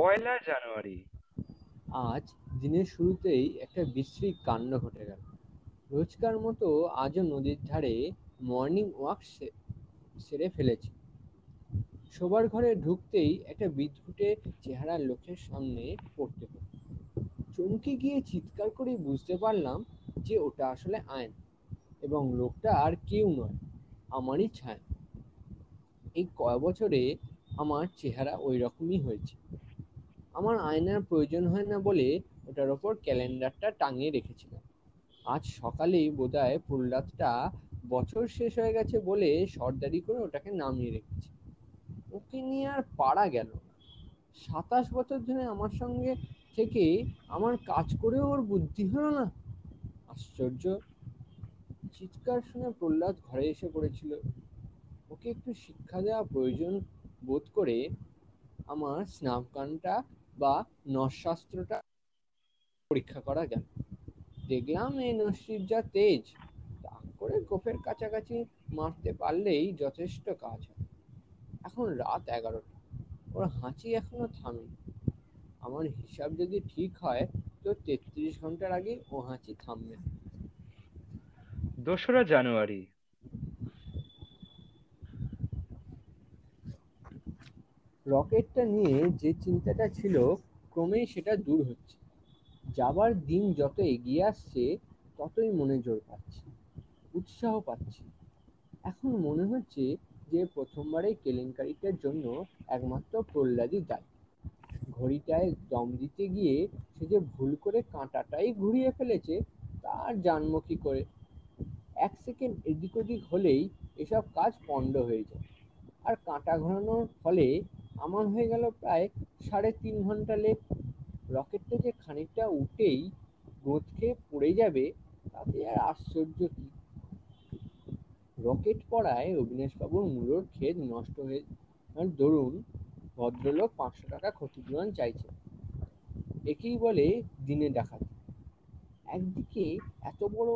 পয়লা জানুয়ারি। আজ দিনের শুরুতেই একটা বিশ্রী কাণ্ড ঘটে গেল। রোজকার মতো আজও নদীর ধারে মর্নিং ওয়াক সেরে ফেলেছি। শোবার ঘরে ঢুকতেই একটা বিদঘুটে চেহারার লোকের সামনে পড়তে হলো। চমকে গিয়ে চিৎকার করে বুঝতে পারলাম যে ওটা আসলে আয়ন এবং লোকটা আর কেউ নয়, আমারই ছায়া। এই কয় বছরে আমার চেহারা ওই রকমই হয়েছে। আমার আয়নার প্রয়োজন হয় না বলে ওটার ওপর ক্যালেন্ডারটা টাঙিয়ে রেখেছিলাম। আজ সকালেই বোধহয় প্রহ্লাদটা বছর শেষ হয়ে গেছে বলে সর্দারি করে ওটাকে নামিয়ে রেখেছি। ওকে নিয়ে আর পারা গেল না। সাতাশ বছর ধরে আমার সঙ্গে থেকে আমার কাজ করেও ওর বুদ্ধি হলো না। আশ্চর্য। চিৎকার শুনে প্রহ্লাদ ঘরে এসে পড়েছিল। ওকে একটু শিক্ষা দেওয়া প্রয়োজন বোধ করে আমার স্নাবগানটা বা নরশাস্ত্রটা পরীক্ষা করা গেল। দেখলাম এই নস্যির যা তেজ তা করে গোফের কাছাকাছি মারতে পারলেই যথেষ্ট কাজ হয়। এখন রাত এগারোটা, ওর হাঁচি এখনও থামেনি। আমার হিসাব যদি ঠিক হয়, তো তেত্রিশ ঘণ্টার আগে ও হাঁচি থামবে। দোসরা জানুয়ারি রকেটটা নিয়ে যে চিন্তাটা ছিল, ক্রমেই সেটা দূর হচ্ছে। যাবার দিন যত এগিয়ে আসছে, ততই মনে জোর পাচ্ছি, উৎসাহ পাচ্ছি। এখন মনে হচ্ছে যে প্রথমবারে কেলেঙ্কারিটার জন্য একমাত্র প্রহ্লাদই দায়ী। ঘড়িটায় দম দিতে গিয়ে সে যে ভুল করে কাঁটাটাই ঘুরিয়ে ফেলেছে, তার জানব কি করে? এক সেকেন্ড এদিক ওদিক হলেই এসব কাজ পণ্ড হয়ে যায়। আর কাঁটা ঘোরানোর ফলে আমার হয়ে গেল প্রায় সাড়ে তিন ঘণ্টা লেট রকেটটা যে খানিকটা উঠেই গোঁদ খেয়ে পড়ে যাবে, তাতে আর আশ্চর্য কি? রকেট পড়ায় অবিনাশবাবুর মূলোর ক্ষেত নষ্ট হয়ে দরুন ভদ্রলোক পাঁচশো টাকা ক্ষতিপূরণ চাইছে। একেই বলে দিনে ডাকাতি। একদিকে এত বড়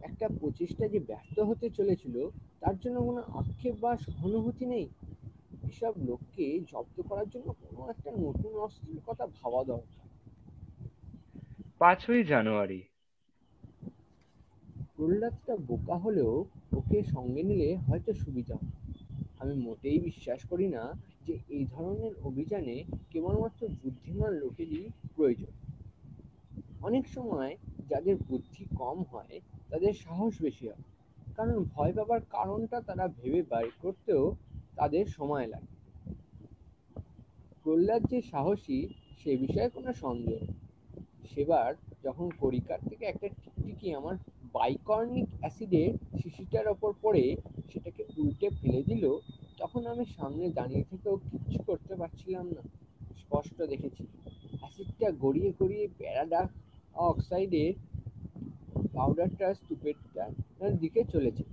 একটা প্রচেষ্টা যে ব্যর্থ হতে চলেছিল, তার জন্য কোনো আক্ষেপ বা সহানুভূতি নেই। এসব লোককে জব্দ করার জন্য কোনো একটা নতুন অস্ত্রের কথা ভাবা দরকার। পাঁচই জানুয়ারি। প্রহ্লাদটা বোকা হলেও ওকে সঙ্গে নিলে হয়তো সুবিধা হবে আমি মোটেই বিশ্বাস করি না যে এই ধরনের অভিযানে কেবলমাত্র বুদ্ধিমান লোকেরই প্রয়োজন। অনেক সময় যাদের বুদ্ধি কম হয় তাদের সাহস বেশি হয়। কারণ ভয় পাবার কারণটা তারা ভেবে বের করতেও তাদের সময় লাগে। প্রহ্লাদ যে সাহসী, সে বিষয়ে কোনো সন্দেহ সেবার যখন কড়িকার থেকে একটা টিকটিকি আমার বাইকর্নিক অ্যাসিডের শিশিটার ওপর পড়ে, সেটাকে উল্টে ফেলে দিল, তখন আমি সামনে দাঁড়িয়ে থেকেও কিচ্ছু করতে পারছিলাম না। স্পষ্ট দেখেছি, অ্যাসিডটা গড়িয়ে গড়িয়ে প্যারাডা অক্সাইডের পাউডারটা স্তূপের দিকে চলেছে।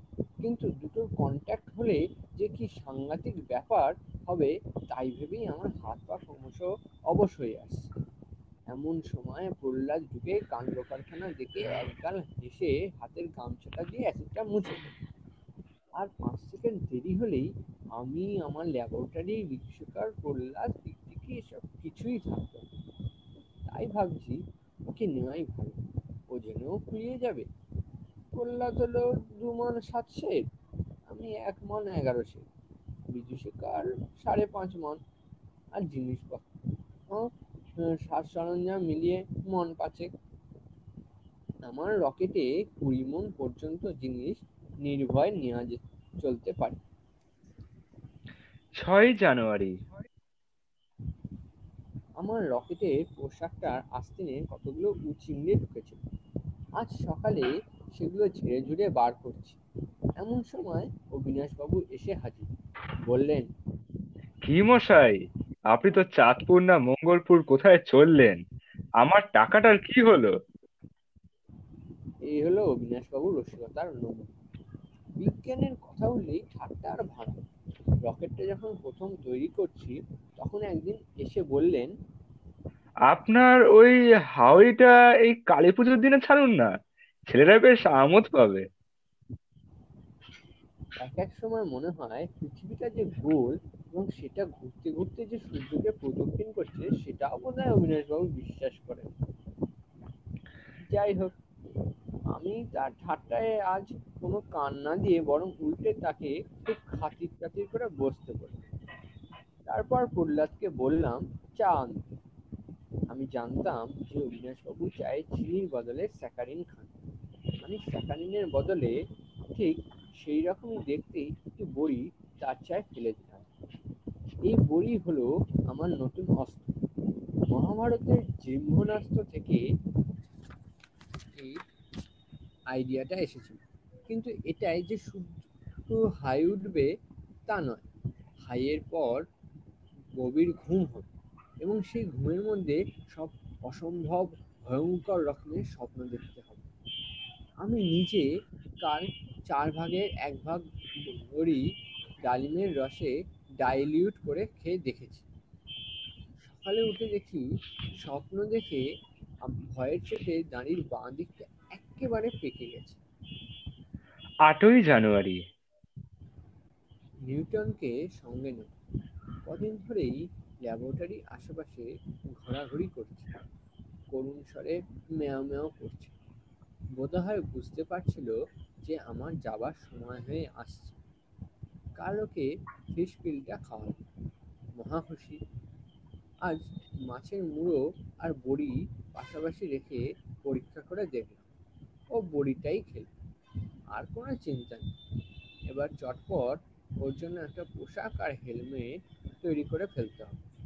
কিন্তু দুটোর কন্ট্যাক্ট হলে যে কি সাংঘাতিক ব্যাপার হবে, তাই ভেবেই আমার হাত পা ক্রমশ অবশ হয়ে আসছে। এমন সময় প্রহ্লাদ ঢুকে কাণ্ড কারখানা দেখে একগাল হেসে হাতের গামছাটা দিয়ে অ্যাসিডটা মুছে আর পাঁচ সেকেন্ড দেরি হলেই আমি আমার ল্যাবরেটরি বিশ্বকার প্রহ্লাদ টিকটিকি এসব কিছুই থাকতো তাই ভাবছি, ওকে নেওয়াই ভালো। ও জেনেও ফুরিয়ে যাবে। প্রহ্লাদ হলো দু মন সাত সের আমি এক মন এগারো সের বিজু শেখার সাড়ে পাঁচ মন। আর জিনিসপত্র সাজ সরঞ্জাম মিলিয়ে মন পাঁচেক। আমার রকেটে কুড়ি মন পর্যন্ত জিনিস নির্ভয় নেওয়া চলতে পারে। ছয় জানুয়ারি। আমার রকেটের পোশাকটার আস্তিনে কতগুলো উচিংড়ে ঢুকেছিল আজ সকালে সেগুলো ঝেড়ে ঝুড়ে বার করছি। এমন সময় অবিনাশবাবু এসে হাজির। বললেন কি মশাই আপনি তো চাঁদপুর না মঙ্গলপুর কোথায় চললেন? আমার টাকাটার কি হলো? এই হলো অবিনাশবাবুর রসিকতার নমুনা। বিজ্ঞানের কথা উঠলেই ঠাট্টা আর ভাঙা রকেটটা যখন প্রথম তৈরি করছি তখন একদিন এসে বললেন আপনার ওই হাওড়িটা এই কালী পুজোর দিনে ছাড়ুন না? ছেলেরা বেশ আমোদ পাবে। এক এক সময় মনে হয় পৃথিবীটা যে গোল এবং সেটা ঘুরতে ঘুরতে যে সূর্যকে প্রদক্ষিণ করছে, সেটাও বোধ হয় অবিনাশবাবু বিশ্বাস করেন। যাই হোক, আমি তার ঠাট্টায় আজ কোনো কান না দিয়ে বরং উল্টে তাকে খুব খাতির খাতির করে বসতে বললাম। তারপর প্রহ্লাদকে বললাম, চা আনতে। আমি জানতাম যে অবিনাশবাবু চায়ে চিনির বদলে স্যাকারিন খান। আমি স্যাকারিনের বদলে ঠিক সেই রকমই দেখতে একটি বড়ি তার চায় ফেলে দিলাম। এই বড়ি হলো আমার নতুন অস্ত্র। মহাভারতের জিহ্বনাস্ত্র থেকে এই আইডিয়াটা এসেছিল কিন্তু এটাই যে শুধু হাই উঠবে তা নয়। হাইয়ের পর গভীর ঘুম হবে এবং সেই ঘুমের মধ্যে সব অসম্ভব ভয়ঙ্কর রকমের স্বপ্ন দেখতে হবে। আমি নিজে কাল চার ভাগের এক ভাগ বড়ি ডালিমের রসে ডাইলিউট করে খেয়ে দেখেছি। সকালে উঠে দেখি স্বপ্ন দেখে ভয়ের চোটে দাঁড়ির বাঁ দিকটা একেবারে পেকে গেছে। আটই জানুয়ারি। নিউটনকে সঙ্গে নেব। কদিন ধরেই ল্যাবরেটরি আশেপাশে ঘোরাঘুরি করছে। করুণ স্বরে ম্যাও ম্যাও করছে। বোধহয় বুঝতে পারছিল যে আমার যাবার সময় হয়ে আসছে। কাল ওকে ফিশ পিলটা খাওয়াবো। মহা খুশি। আজ মাছের মুড়ো আর বড়ি পাশাপাশি রেখে পরীক্ষা করে দেখলাম। ও বড়িটাই খেল। আর কোনো চিন্তা নেই। এবার চটপট ওর জন্য একটা পোশাক আর হেলমেট তৈরি করে ফেলতে হবে।